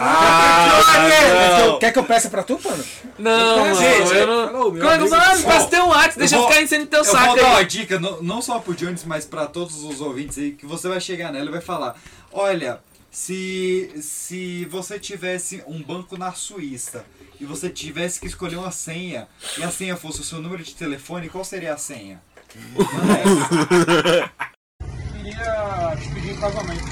Ah, *laughs* não. Quer que eu peça pra tu, mano? Não, mano, Gente, eu não. falou, meu Como é que eu amigo. falo? Me passa teu WhatsApp, deixa eu, vou- ficar enchendo teu Eu saco vou dar uma dica, não, não só pro Jones, mas pra todos os ouvintes aí, que você vai chegar nela e vai falar: Olha, se, se você tivesse um banco na Suíça e você tivesse que escolher uma senha e a senha fosse o seu número de telefone, qual seria a senha? *laughs* Manda essa. Queria te pedir em casamento.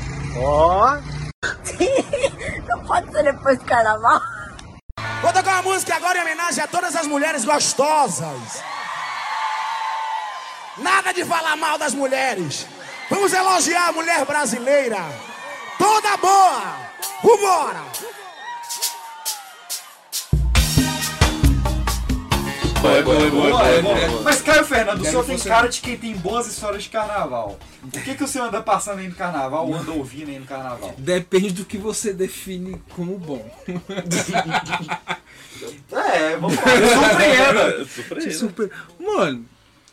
*laughs* Não pode ser depois do carnaval? Vou tocar uma música agora em homenagem a todas as mulheres gostosas. Nada de falar mal das mulheres. Vamos elogiar a mulher brasileira. Toda boa. Vambora. Boa, boa. foi. Mas Caio Fernando, o senhor tem cara de quem tem boas histórias de carnaval. O que, que o senhor anda passando aí no carnaval ou anda ouvindo aí no carnaval? Depende do que você define como bom. É, vamos lá. Surpreenda. *laughs* Mano,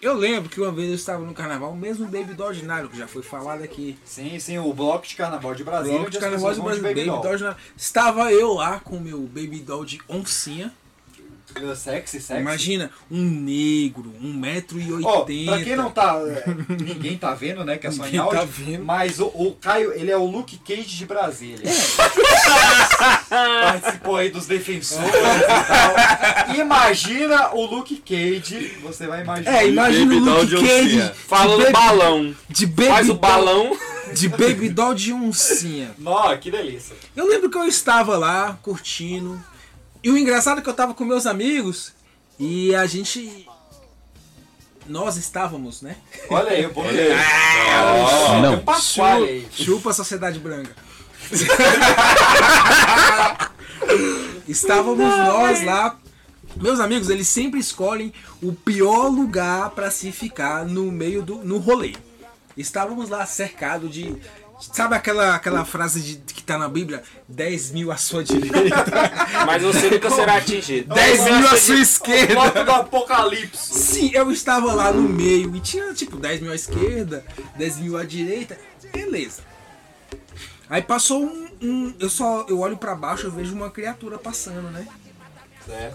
eu lembro que uma vez eu estava no carnaval, mesmo Baby Doll ordinário, que já foi falado aqui. Sim, sim, o bloco de carnaval de Brasília. Bloco de carnaval de Brasil, Baby Baby Doll ordinário. Estava eu lá com o meu Baby Doll de oncinha. Sexy, sexy. Imagina, um negro, 1,80m. Ó, pra quem não tá. é, *laughs* Ninguém tá vendo, né? Que é só em Ninguém áudio. tá vendo. Mas o, o Caio, ele é o Luke Cage de Brasília. *laughs* Participou aí dos defensores e tal. Imagina o Luke Cage. Você vai imaginar. É, imagina o Luke Cage. Fala de do baby- balão. de Baby Faz o balão. De Baby Doll de oncinha. Nó, que delícia. Eu lembro que eu estava lá curtindo. E o engraçado é que eu tava com meus amigos e a gente nós estávamos, né? Olha aí, *laughs* eu vou Olha aí. Ah, Não. Pasquale aí. Chu- Chupa a Sociedade Branca. *laughs* Estávamos nós lá. Meus amigos, eles sempre escolhem o pior lugar para se ficar no meio do no rolê. Estávamos lá cercados de. Sabe aquela, aquela frase de, que tá na Bíblia? 10 mil à sua direita. *laughs* Mas você nunca será atingido. 10 mil à sua esquerda. Bloco do apocalipse. Sim, eu estava lá no meio e tinha tipo 10 mil à esquerda, 10 mil à direita. Beleza. Aí passou um. um- eu só eu olho pra baixo eu vejo uma criatura passando, né?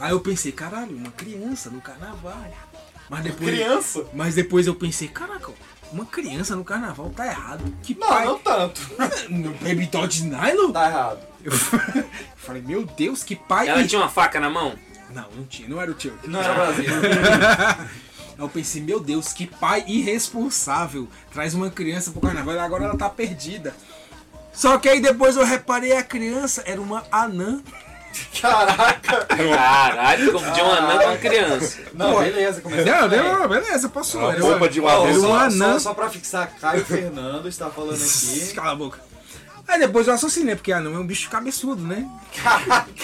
Aí eu pensei, caralho, uma criança no carnaval. Mas depois. Criança? Mas depois eu pensei, caraca, uma criança no carnaval tá errado. Que Não, pai. não tanto. *laughs* No Baby Doll de nylon? Tá errado. Eu *laughs* falei, meu Deus, que pai. Ela tinha uma faca na mão? Não, não tinha, não era o tio. Não era Brasil. Aí eu pensei, meu Deus, que pai irresponsável. Traz uma criança pro carnaval e agora ela tá perdida. Só que aí depois eu reparei a criança era uma anã. Caraca. Caralho, confundiu uma anã com uma criança. Não, Pô, beleza, começou. Não, não, beleza, passou. Uma roupa de um uma Só- anã. Só, só pra fixar, Caio Fernando está falando aqui. Cala a boca. Aí depois eu assassinei, porque anão é um bicho cabeçudo, né?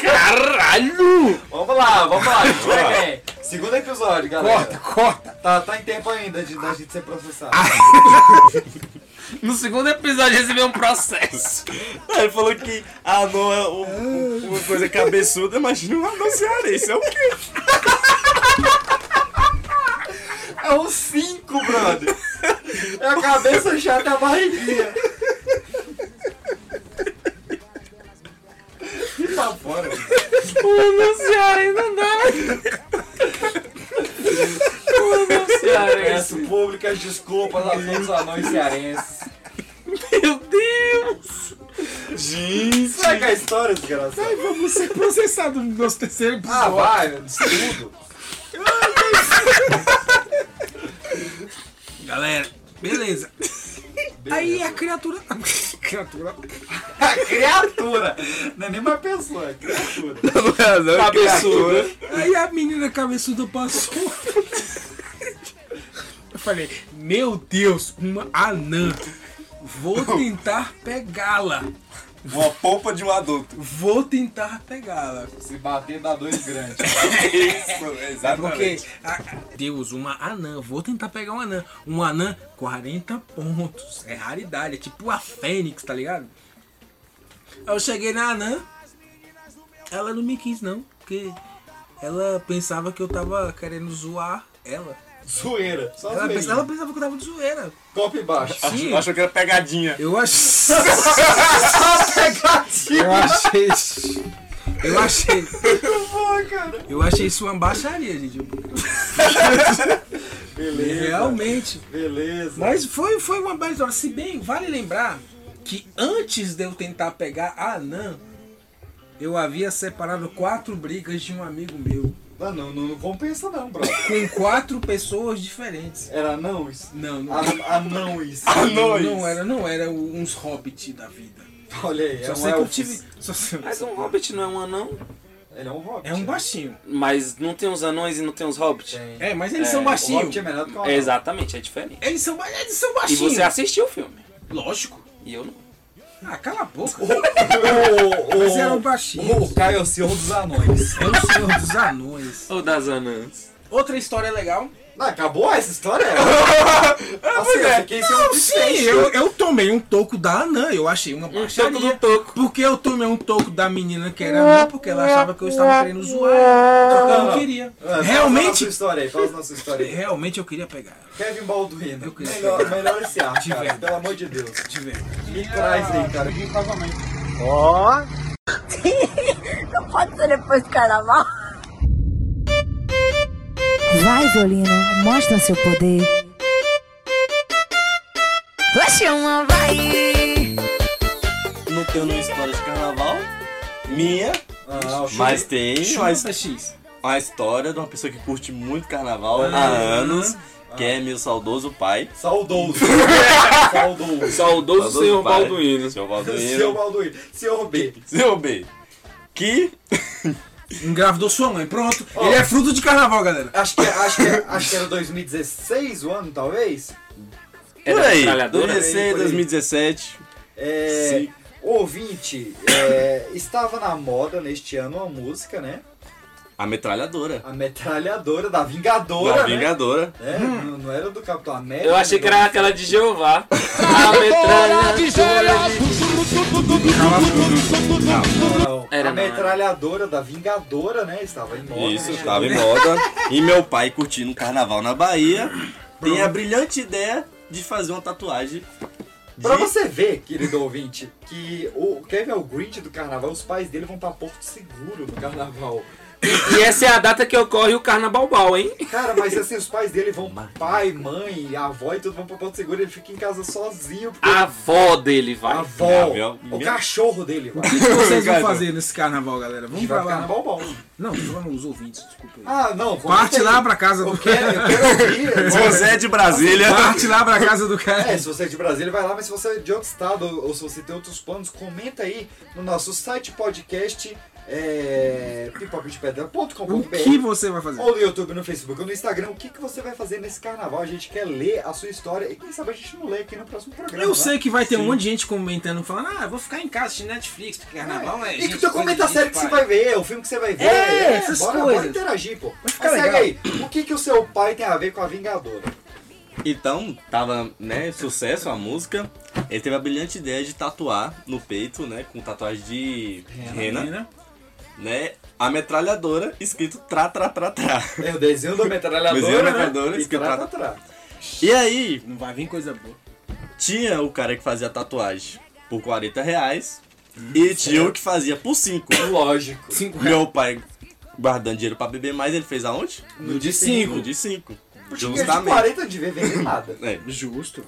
Caralho! Vamos lá, vamos lá, gente. Segundo episódio, galera. Corta, corta. Tá, tá em tempo ainda de, da gente ser processado. *laughs* No segundo episódio recebeu um processo. *laughs* Ele falou que anão é um- um- uma coisa cabeçuda, imagina um anão cearense. É o quê? É um 5, brother. É a cabeça chata e a barriguinha. E pra fora. O anão cearense não dá. O anão cearense. Peço públicas desculpas a todos os anões cearenses. Meu Deus! Gente. Segue a história, desgraçado. Ai, vamos ser processados no nosso terceiro Ah, episódio. vai, tudo. Galera, beleza. Aí a criatura. *laughs* criatura. A criatura. Não é nem uma pessoa, é criatura. Cabeçuda. Aí a menina cabeçuda passou. Eu falei, meu Deus, uma anã. Vou tentar pegá-la. Uma polpa de um adulto. Vou tentar pegá-la. Se bater, dá dois grandes. *laughs* Isso, É exatamente. porque, ah, Deus, uma anã. Vou tentar pegar uma anã. Um anã, 40 pontos. É raridade. É tipo a Fênix, tá ligado? Eu cheguei na anã. Ela não me quis, não. Porque ela pensava que eu tava querendo zoar ela. Zoeira. Só Ela, zoeira. pensa- ela pensava que eu tava de zoeira. Copo embaixo. Sim. Achou que era pegadinha. Eu achei. Pegadinha. *laughs* Eu achei. Eu achei. Pô. Eu achei isso uma baixaria, gente. Beleza. Realmente. Beleza. Mas foi, foi uma bela história. Se bem, vale lembrar que antes de eu tentar pegar a anã, eu havia separado quatro brigas de um amigo meu. Não, não, não, não compensa não, bro. *laughs* Com quatro pessoas diferentes. Era isso? Não, não. An- Anão isso. Não, não era, não era uns hobbit da vida. Olha aí, é Só um sei que eu tive. Só sei- Mas um hobbit não é um anão? Ele é um hobbit. É um baixinho. Mas não tem uns anões e não tem uns hobbits? Tem. É, mas eles É, são O baixinhos. hobbit é menor do que o anão. Exatamente, é diferente. Eles são, eles são E baixinhos. você assistiu o filme? Lógico. E eu não. Ah, cala a boca. *laughs* O, Mas o, eram baixinhos. o Caio é o senhor dos anões. É o senhor dos anões. *laughs* Ou das anãs? Outra história legal. Não, acabou essa história? *laughs* assim, eu fiquei sem um Sim, desfecho. eu, eu tomei um toco da anã, eu achei uma Um baixaria. toco do toco. Porque eu tomei um toco da menina que era anã, porque ela achava que eu estava querendo zoar ela. Só que eu não queria. Ah, Fala a Realmente, nossa história aí, fala a nossa história aí. realmente eu queria pegar ela. Kevin Balduino. Eu queria Melhor, pegar. melhor esse ar, De cara, verdade. pelo amor de Deus. De verdade. Me traz aí, cara. Que *laughs* casamento. Não pode ser depois do carnaval. Vai, violino, mostra seu poder. Oxe, uma vai. Não tenho nenhuma história de carnaval. Minha. Ah, Mas tem uma, X. uma história de uma pessoa que curte muito carnaval há anos. Que é meu saudoso pai. Saudoso. *laughs* Saudoso. Saudoso senhor pai. Balduino. Senhor Seu Balduino. Balduino. Senhor B. Senhor B. Que Engravidou sua mãe, pronto. Ele é fruto de carnaval, galera. Acho que, acho, que, acho que era 2016 o ano, talvez. Por Era aí, metralhadora? 2016, Por aí. 2017. É, Sim. ouvinte, é, estava na moda neste ano uma música, né? A metralhadora. A metralhadora da Vingadora, Da né? Vingadora. É, não, não era do Capitão América. Eu achei que era aquela de Jeová. A metralhadora. Não, Era a metralhadora da Vingadora, né? Estava em moda. Isso, né? tava em moda. E meu pai curtindo um carnaval na Bahia tem a brilhante ideia de fazer uma tatuagem. De... Pra você ver, querido ouvinte, que o Kevin é o Grinch do carnaval, os pais dele vão pra Porto Seguro no carnaval. E essa é a data que ocorre o Carnaval, hein? Cara, mas assim, os pais dele vão, pai, mãe, avó e tudo vão pra Porto Seguro, ele fica em casa sozinho. Porque A avó dele a vai. avó, Minha- o minha- cachorro dele vai. O que vocês vão Cara, fazer nesse carnaval, galera? A Vamos pra lá. carnaval bom. Não, tô falando os ouvintes, desculpa aí. Ah, não. Parte lá pra casa do eu quero ouvir. Se você é de Brasília. Parte lá pra casa do cara. É, se você é de Brasília, vai lá, mas se você é de outro estado ou, ou se você tem outros planos, comenta aí no nosso site podcast é, O que você vai fazer? ou no YouTube, no Facebook ou no Instagram, o que, que você vai fazer nesse carnaval? A gente quer ler a sua história e quem sabe a gente não lê aqui no próximo programa. Eu né? sei que vai ter um monte de gente comentando, falando, ah, eu vou ficar em casa assistindo Netflix, porque carnaval é. E gente, que tu comenta a série que você vai ver, o filme que você vai ver. É, essas bora, coisas. bora interagir, pô. Mas segue legal. aí, o que, que o seu pai tem a ver com a Vingadora? Então, tava, né, sucesso a música. Ele teve a brilhante ideia de tatuar no peito, né, com tatuagem de rena, Menina. Né, a metralhadora escrito tra tra tra tra. É o desenho da metralhadora, Desenho da né? metralhadora, E escrito tra, tra- tra. E aí, Não vai vir coisa boa. tinha o cara que fazia tatuagem por 40 reais e tinha o que fazia por 5. Lógico. Cinco. Meu pai guardando dinheiro pra beber mais, ele fez aonde? No de No de 5. Porque de Justamente. 40 não devia vender nada. É. Justo.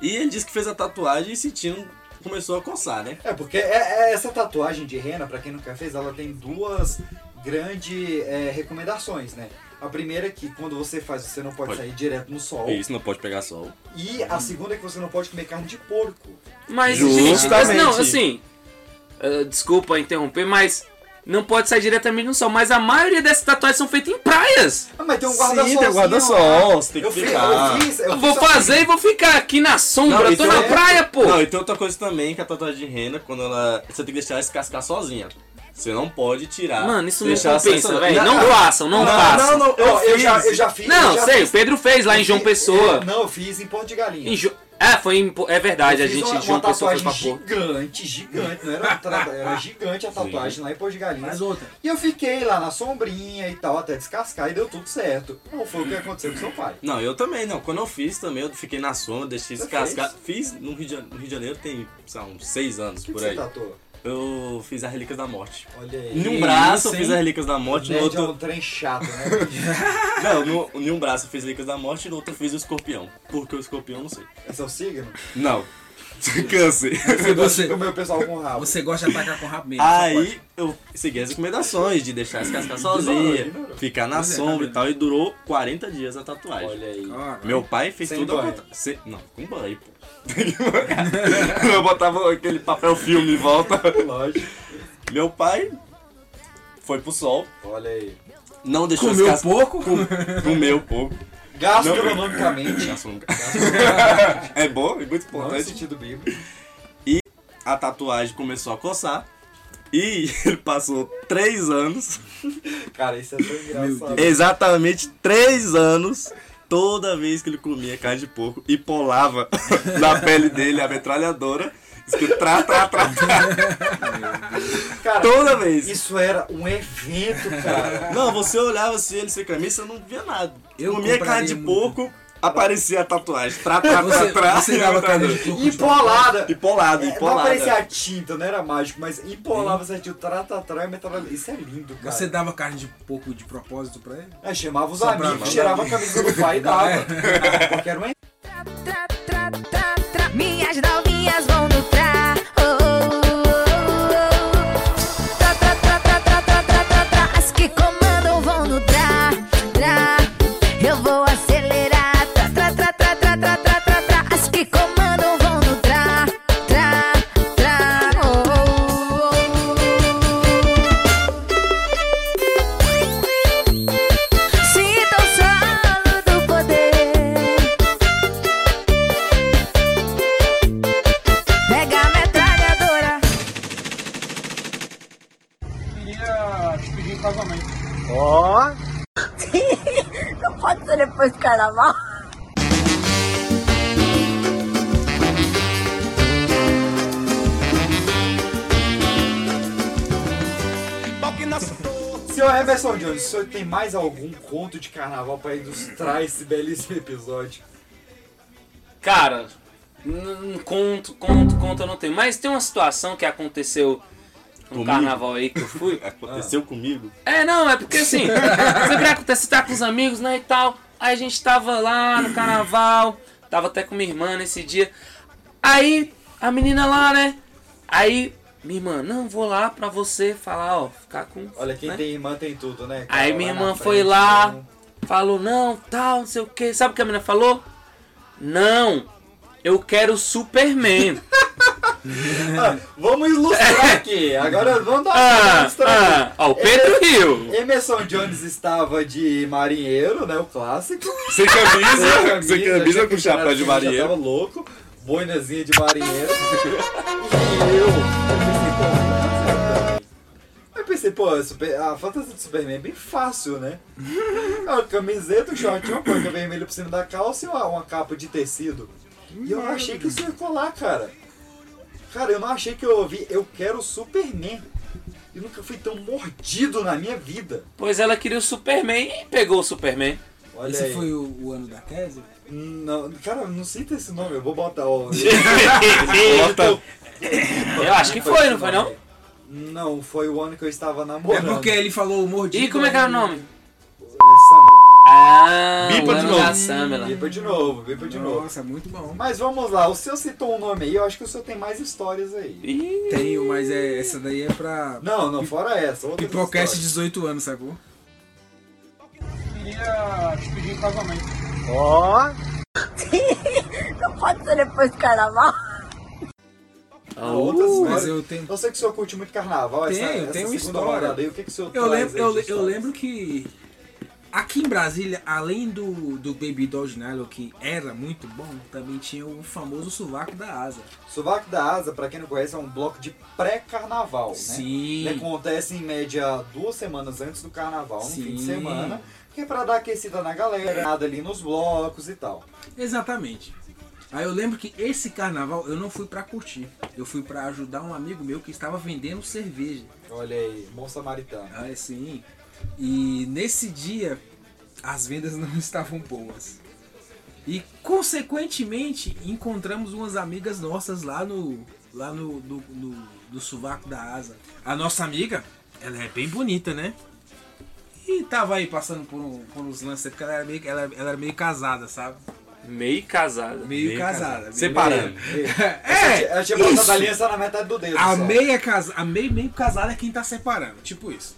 E ele disse que fez a tatuagem e sentindo começou a coçar, né? É, porque é- é essa tatuagem de rena, pra quem nunca fez, ela tem duas grandes é, recomendações, né? A primeira é que quando você faz, você não pode, Pode. sair direto no sol. Isso não pode pegar sol. E a segunda é que você não pode comer carne de porco. Mas, gente, Justamente. não, assim. eh, desculpa interromper, mas. Não pode sair diretamente no sol. Mas a maioria dessas tatuagens são feitas em praias. Ah, mas tem um Sim, guarda-sol. tem guarda-sol, você tem que eu fiz, ficar. eu fiz, eu Eu vou fiz fazer e vou ficar aqui na sombra. Não, eu tô na praia, pô. Não, e tem outra coisa também, que a tatuagem de rena, quando ela. Você tem que deixar ela descascar sozinha. Você não pode tirar. Mano, isso não deixar ela compensa, velho. sozinha. Não façam, não não, façam. Não, não, Eu, eu fiz. já, eu já fiz. Não, eu já sei, fiz. o Pedro fez lá em Eu João fiz- Pessoa. é, não, eu fiz em Porto de Galinha. Em Jo- É, foi em... É verdade, Eu a gente uma, uma tatuagem pra pôr. gigante, gigante, não era, *laughs* era gigante a tatuagem lá em Porto de Galinhas. Mais outra. E eu fiquei lá na sombrinha e tal, até descascar e deu tudo certo. Não foi o que aconteceu com seu pai. Não, eu também, não. Quando eu fiz também, eu fiquei na sombra, deixei Você descascar. Fiz no Rio, de, no Rio de Janeiro tem, sei lá, uns seis anos que, que por você aí. tatuou? Eu fiz as Relíquias da Morte. Olha aí. Em um braço eu fiz as Relíquias da Morte, no Nerd é um outro. trem chato, né? *laughs* Não, no, em um braço eu fiz as Relíquias da Morte e no outro eu fiz o escorpião. Porque o escorpião eu não sei. É o signo? Não. Câncer. Você gosta Você- o pessoal com rabo. Você gosta de atacar com rabo mesmo. Aí eu segui as recomendações de deixar descascar sozinha, ignorou. ficar na Pois é, sombra tá e tal, e durou 40 dias a tatuagem. Olha aí. Meu pai fez Sem tudo ao. Se- Não, com banho, pô. *laughs* eu botava aquele papel filme em volta. Lógico. Meu pai foi pro sol, Olha aí. não deixou Comeu descascar- pouco? com- Comeu pouco. Gastronomicamente. é bom, é muito Não importante. sentido bíblico. A tatuagem começou a coçar. E *laughs* ele passou três anos, Cara, isso é tão engraçado. exatamente três anos, toda vez que ele comia carne de porco e polava *laughs* na pele dele a metralhadora, escrito tra, tra, tra, *laughs* tra, Cara, toda vez. isso era um evento, cara. Não, você olhava assim, ele sem camisa, não via nada. Eu comia carne de porco, aparecia a tatuagem. Tra, tra, tra, Você, tra, você dava carne de porco. Empolada. É, não empolado. aparecia a tinta, não era mágico, mas empolava certinho, tratatá e metralhadora. Isso é lindo, cara. Você dava carne de porco de propósito pra ele? É, chamava os Só amigos, tirava a camisa do pai e dava. *laughs* Porque era um Tra, tra, tra, tra. Emerson Jones, o senhor tem mais algum conto de carnaval pra ilustrar esse belíssimo episódio? Cara, conto, conto, conto eu não tenho. Mas tem uma situação que aconteceu no Comigo? carnaval aí que eu fui. *laughs* Aconteceu comigo. É, não, é porque assim, sempre acontece, você tá com os amigos, né, e tal. Aí a gente tava lá no carnaval, tava até com minha irmã nesse dia. Aí, a menina lá, né? Aí, minha irmã, não, vou lá pra você falar, ó, ficar com. Olha, quem né? tem irmã tem tudo, né? cara? Aí minha irmã frente, foi lá, né? falou, não, tal, não sei o que. Sabe o que a menina falou? Não, eu quero Superman. *laughs* *laughs* Ah, vamos ilustrar aqui. Agora vamos dar uma Ah, ilustrada. ah, ó, o Pedro riu. Emerson Jones estava de marinheiro, né? O clássico. Sem camisa, sem camisa já com chapéu de marinheiro. tava louco. Boinazinha de marinheiro. e eu, eu pensei, pô, super- a fantasia do Superman é bem fácil, né? É uma camiseta, um short, uma coisa vermelha por cima da calça e uma, uma capa de tecido. E eu achei que isso ia colar, cara. Cara, eu não achei que eu ouvi Eu Quero Superman. Eu nunca fui tão mordido na minha vida. Pois ela queria o Superman e pegou o Superman. Olha Esse aí. foi o, o ano da Kézia? Não, cara, não cita esse nome, eu vou botar. Ó, *laughs* Bota- Eu acho que foi, não foi não? Não, foi o ano que eu estava É namorando. porque ele falou mordido. E como é que era o nome? É Samela. Ah, Bipa o de novo. Bipa de novo, bipa de novo. Nossa, muito bom. Mas vamos lá, o senhor citou um nome aí, eu acho que o senhor tem mais histórias aí. Ih, Tenho, mas é, essa daí é pra Não, não, fora essa. Pipocast histórias. 18 anos, sacou? Queria te pedir em casamento. Ó. *laughs* Não pode ser depois do carnaval. Ah, outras Uh, mas eu tenho. Eu sei que o senhor curte muito carnaval, essa, Tenho, essa tenho segunda história. rodada aí, o que, que o senhor Eu traz lembro, aí eu, eu lembro que aqui em Brasília, além do, do Baby Doll Nylon, que era muito bom, também tinha o famoso sovaco da asa. Sovaco da Asa, pra quem não conhece, é um bloco de pré-carnaval, né? Sim. Ele acontece em média duas semanas antes do carnaval, no fim de Sim. semana, que é pra dar aquecida na galera, nada ali nos blocos e tal. Exatamente. Aí eu lembro que esse carnaval eu não fui pra curtir. Eu fui pra ajudar um amigo meu que estava vendendo cerveja. Olha aí, bom samaritano. Ah, sim. E nesse dia as vendas *laughs* não estavam boas. E consequentemente encontramos umas amigas nossas lá no lá no, no, no, no sovaco da asa. A nossa amiga, ela é bem bonita, né? Tava aí passando por, um, por uns lances, porque ela era meio, ela, ela era meio casada, sabe? meio casada. Meio, casada. meio- Separando. É, Ela tinha botado a aliança na metade do dedo. A só. meia, casa, a meia meio casada é quem tá separando, tipo isso.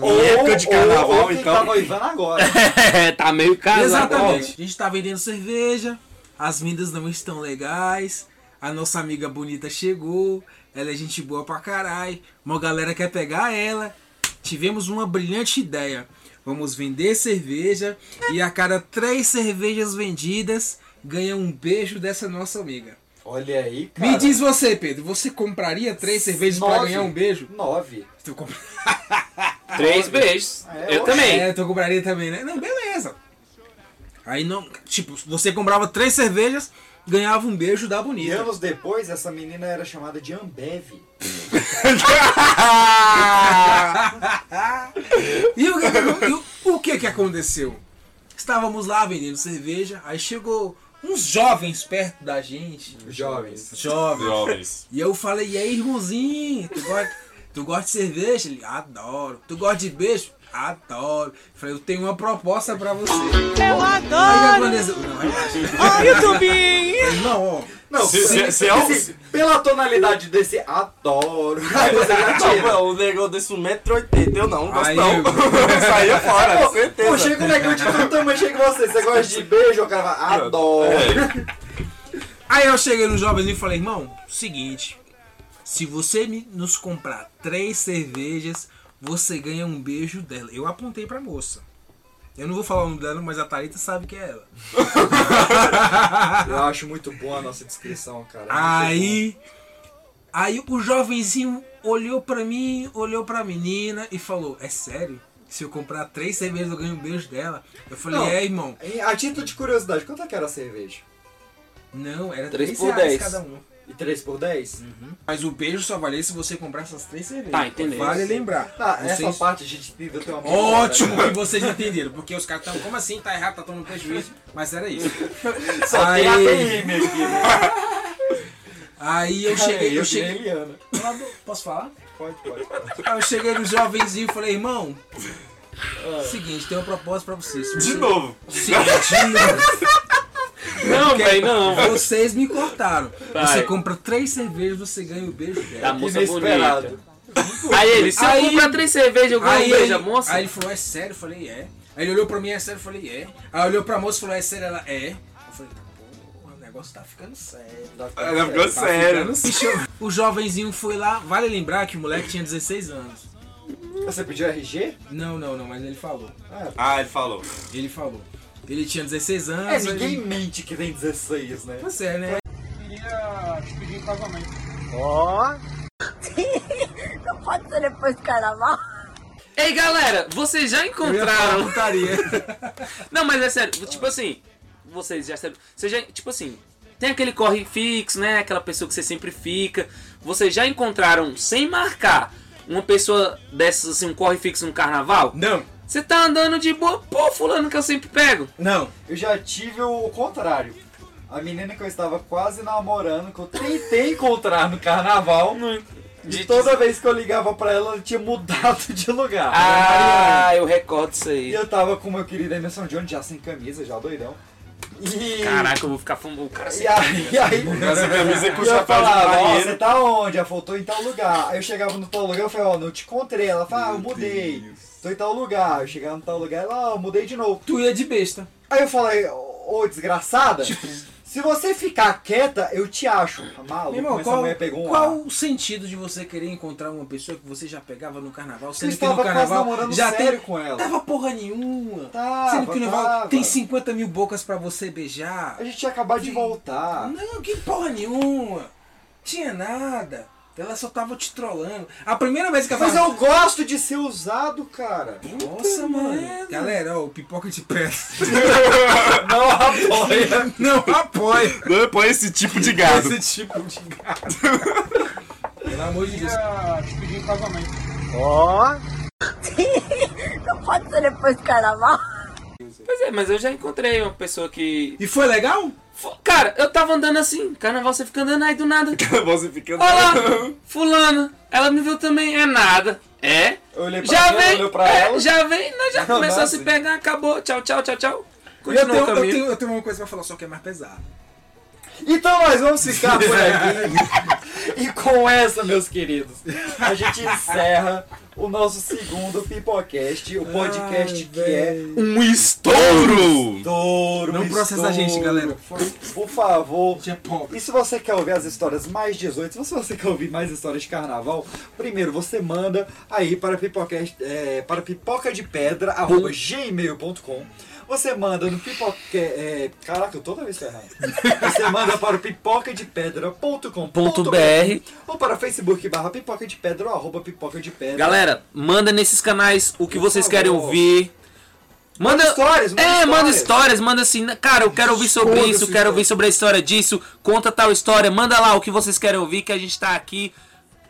Ou, Em época de carnaval, ou, ou quem então. tá noivando agora. *laughs* tá meio casado. Exatamente. A gente tá vendendo cerveja, as vendas não estão legais, a nossa amiga bonita chegou, ela é gente boa pra caralho, uma galera quer pegar ela. Tivemos uma brilhante ideia. Vamos vender cerveja e a cada três cervejas vendidas ganha um beijo dessa nossa amiga. Olha aí, cara. Me diz você, Pedro, você compraria três cervejas Nove. ganhar um beijo? Nove. Tu compra- *laughs* Três beijos. É, eu oxe. também. É, tu compraria também, né? Não, beleza. Aí não, tipo, você comprava três cervejas, ganhava um beijo da E bonita. anos depois, essa menina era chamada de Ambev. *laughs* E o, que- e o- o que que aconteceu? Estávamos lá vendendo cerveja, aí chegou uns jovens perto da gente. Jovens. Jovens. Jovens. E eu falei, e aí, irmãozinho, tu gosta, tu gosta de cerveja? Ele, adoro. Tu gosta de beijo? Adoro. Eu falei, eu tenho uma proposta pra você. Eu Aí o que adoro. aconteceu? Não, relaxa. Ó, YouTube. Não, ó. Não, Se- se- se- se é um- se- pela tonalidade desse adoro, *laughs* aí você já Não, tira. mano, o negócio desse 1,80m, eu não, não gosto Aí, não. *laughs* eu- Saía fora, com Pô, certeza. chega um negócio de todo tamanho, chega você, você gosta de beijo? O cara fala, adoro. É. Aí eu cheguei no jovem e falei, irmão, seguinte, se você me- nos comprar três cervejas, você ganha um beijo dela. Eu apontei pra moça. Eu não vou falar o nome dela, mas a Thalita sabe que é ela. *laughs* Eu acho muito boa a nossa descrição, cara. Muito Aí, aí o jovenzinho olhou pra mim, olhou pra menina e falou: É sério? Se eu comprar três cervejas, eu ganho um beijo dela. Eu falei: Não. É, irmão. A título de curiosidade, quanto é que era a cerveja? Não, era Três três por reais dez. cada um. E 3 por 10? Mas o beijo só valia se você comprar essas três cervejas. Tá, entendeu. Vale lembrar. Ah, Vocês- essa parte a gente entendeu teu amor. Ótimo que vocês entenderam, porque os caras estão, como assim? Tá errado, tá tomando prejuízo. Mas era isso. *laughs* Só Aí- tem a PM aqui. *laughs* Aí eu cheguei, eu eu cheguei. Posso falar? Pode, pode. Aí eu cheguei no jovenzinho e falei, irmão, seguinte, tem uma proposta pra vocês. De novo. Seguinte, de novo. Não, velho, não. Vocês me cortaram. Vai. Você compra três cervejas, você ganha o beijo Da dela. moça Inesperado. bonita. Aí ele, se Aí- eu comprar três cervejas, eu ganho um beijo da moça? aí ele falou, é sério? Eu falei, é. Aí ele olhou pra mim, é sério? Eu falei, é. Aí olhou pra moça e falou, é sério? Ela, é. Eu falei, porra, o negócio tá ficando sério. Ela ficou sério. Bicho, o jovenzinho foi lá, vale lembrar que o moleque tinha 16 anos. Você pediu RG? Não, não, não, mas ele falou. Ah, ele falou. Ele falou. Ele tinha 16 anos. É, ninguém ele... mente que tem 16, né? Pois é, né? *laughs* Não pode ser depois do carnaval. Ei, galera, vocês já encontraram... putaria. *laughs* Não, mas é sério, tipo assim, vocês já sabem. Você já, tipo assim, tem aquele corre fixo, né? Aquela pessoa que você sempre fica. Vocês já encontraram, sem marcar, uma pessoa dessas, assim, um corre fixo no carnaval? Não, Você tá andando de boa, pô, fulano que eu sempre pego. não. Eu já tive o contrário. A menina que eu estava quase namorando, que eu tentei encontrar no carnaval, de toda vez que eu ligava pra ela, ela tinha mudado *laughs* de lugar. Ah, eu recordo isso E aí. eu tava com meu querido Emerson Jones, já sem camisa, já doidão. E... Caraca, eu vou ficar fumando o cara. E aí, e aí Essa camisa com e eu chapéu de falava, ó, você tá onde? Ela falou, tô em tal lugar. Aí eu chegava no tal lugar, eu falei, ó, não te encontrei. Ela falou, ah, eu mudei. Tô em tal lugar. Eu chegava no tal lugar, ó, eu mudei de novo. Tu ia de besta. Aí eu falei, ô desgraçada, se você ficar quieta, eu te acho. Maluco, Meu irmão, qual, pegou um qual o sentido de você querer encontrar uma pessoa que você já pegava no carnaval, sendo que no carnaval namorando já tem... com ela. Tava porra nenhuma. Tava, sendo que no carnaval tem 50 mil bocas pra você beijar. A gente tinha acabado de voltar. Não, que porra nenhuma. Tinha nada. Ela só tava te trollando. A primeira vez que ela Mas falava- eu gosto de ser usado, cara. Nossa, mano. Galera, ó, o pipoca de pedra. *laughs* Não apoia. Não apoia Não põe esse tipo de gado. esse tipo de gado. Pelo amor de Deus. Não pode ser depois do carnaval. Pois é, mas eu já encontrei uma pessoa que. E foi legal? Cara, eu tava andando assim, carnaval você fica andando aí do nada. Você fica Olha lá, fulana, ela me viu também, é nada. É? Eu olhei pra Já ela, vem, olhou pra é, ela. já vem, nós já começou a se pegar, acabou, tchau, tchau, tchau, tchau. E eu Continua tenho, eu, tenho, eu tenho uma coisa pra falar, só que é mais pesado. Então nós vamos ficar por aqui. *laughs* e com essa, meus queridos, a gente encerra *laughs* o nosso segundo Pipocast, o podcast que é Um estouro! Estouro. Não processa a gente, galera. Por favor. Pobre. E se você quer ouvir as histórias mais 18, se você quer ouvir mais histórias de carnaval, primeiro você manda aí para, pipocast, é, para pipoca de pedra, arroba gmail.com. Você manda no pipoca. É, caraca, eu toda vez tô errado. Você manda para o pipoca de pedra.com.br Ponto BR. ou para Facebook barra pipoca de pedra ou arroba pipoca de pedra. Galera, manda nesses canais o que Por vocês querem favor. ouvir. Manda, Manda histórias, manda É, manda histórias. histórias, manda assim, né, cara, eu quero ouvir sobre Esconda isso, quero história. ouvir sobre a história disso, conta tal história, manda lá o que vocês querem ouvir, que a gente tá aqui.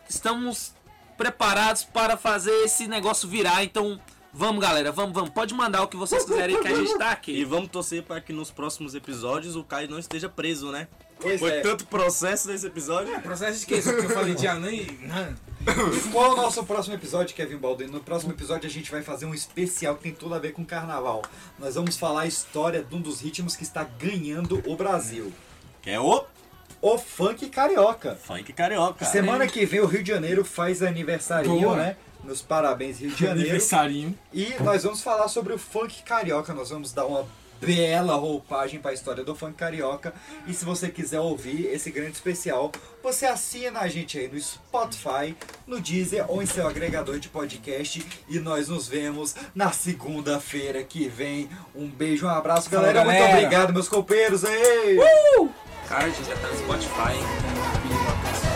Estamos preparados para fazer esse negócio virar, então vamos, galera, vamos, vamos. Pode mandar o que vocês quiserem que a gente tá E aqui. vamos torcer para que nos próximos episódios o Caio não esteja preso, né? Pois Foi é. tanto processo nesse episódio. Processo de que? Só que eu falei de anã e. *coughs* Qual é o nosso próximo episódio, Kevin Baldwin? No próximo episódio a gente vai fazer um especial que tem tudo a ver com carnaval. Nós vamos falar a história de um dos ritmos que está ganhando o Brasil. Que é o O funk carioca. funk carioca. Semana que vem o Rio de Janeiro faz aniversarinho, Boa. né? Meus parabéns, Rio de Janeiro. Aniversarinho. E nós vamos falar sobre o funk carioca. Nós vamos dar uma bela roupagem para a história do funk carioca. E se você quiser ouvir esse grande especial, você assina a gente aí no Spotify, no Deezer ou em seu agregador de podcast. E nós nos vemos na segunda-feira que vem. Um beijo, um abraço, Fala, galera. Muito galera. obrigado, meus companheiros. Aí! Cara, a gente já tá no Spotify.